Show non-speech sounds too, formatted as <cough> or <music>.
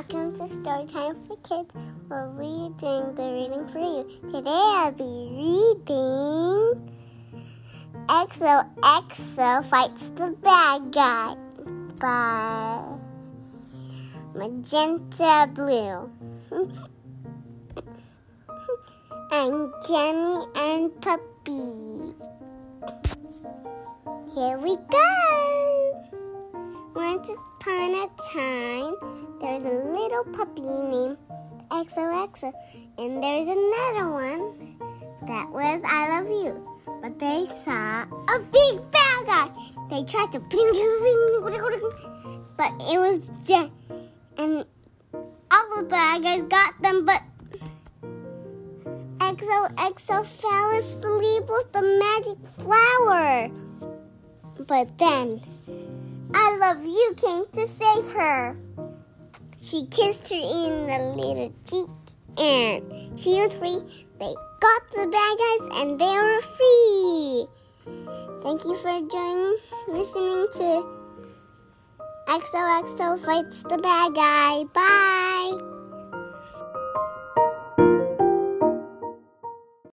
welcome to Storytime for Kids, where we're doing the reading for you. Today I'll be reading XOXO Fights the Bad Guy by Magenta Blue. <laughs> and Jenny and Puppy. Here we go. Once upon a time, there's a little puppy named XOXO, and there's another one that was I Love You. But they saw a big bad guy. They tried to bring but it was just, and all the bad guys got them, but XOXO fell asleep with the magic flower. But then, I Love You came to save her. She kissed her in the little cheek and she was free. They got the bad guys and they were free. Thank you for joining, listening to XOXO Fights the Bad Guy. Bye.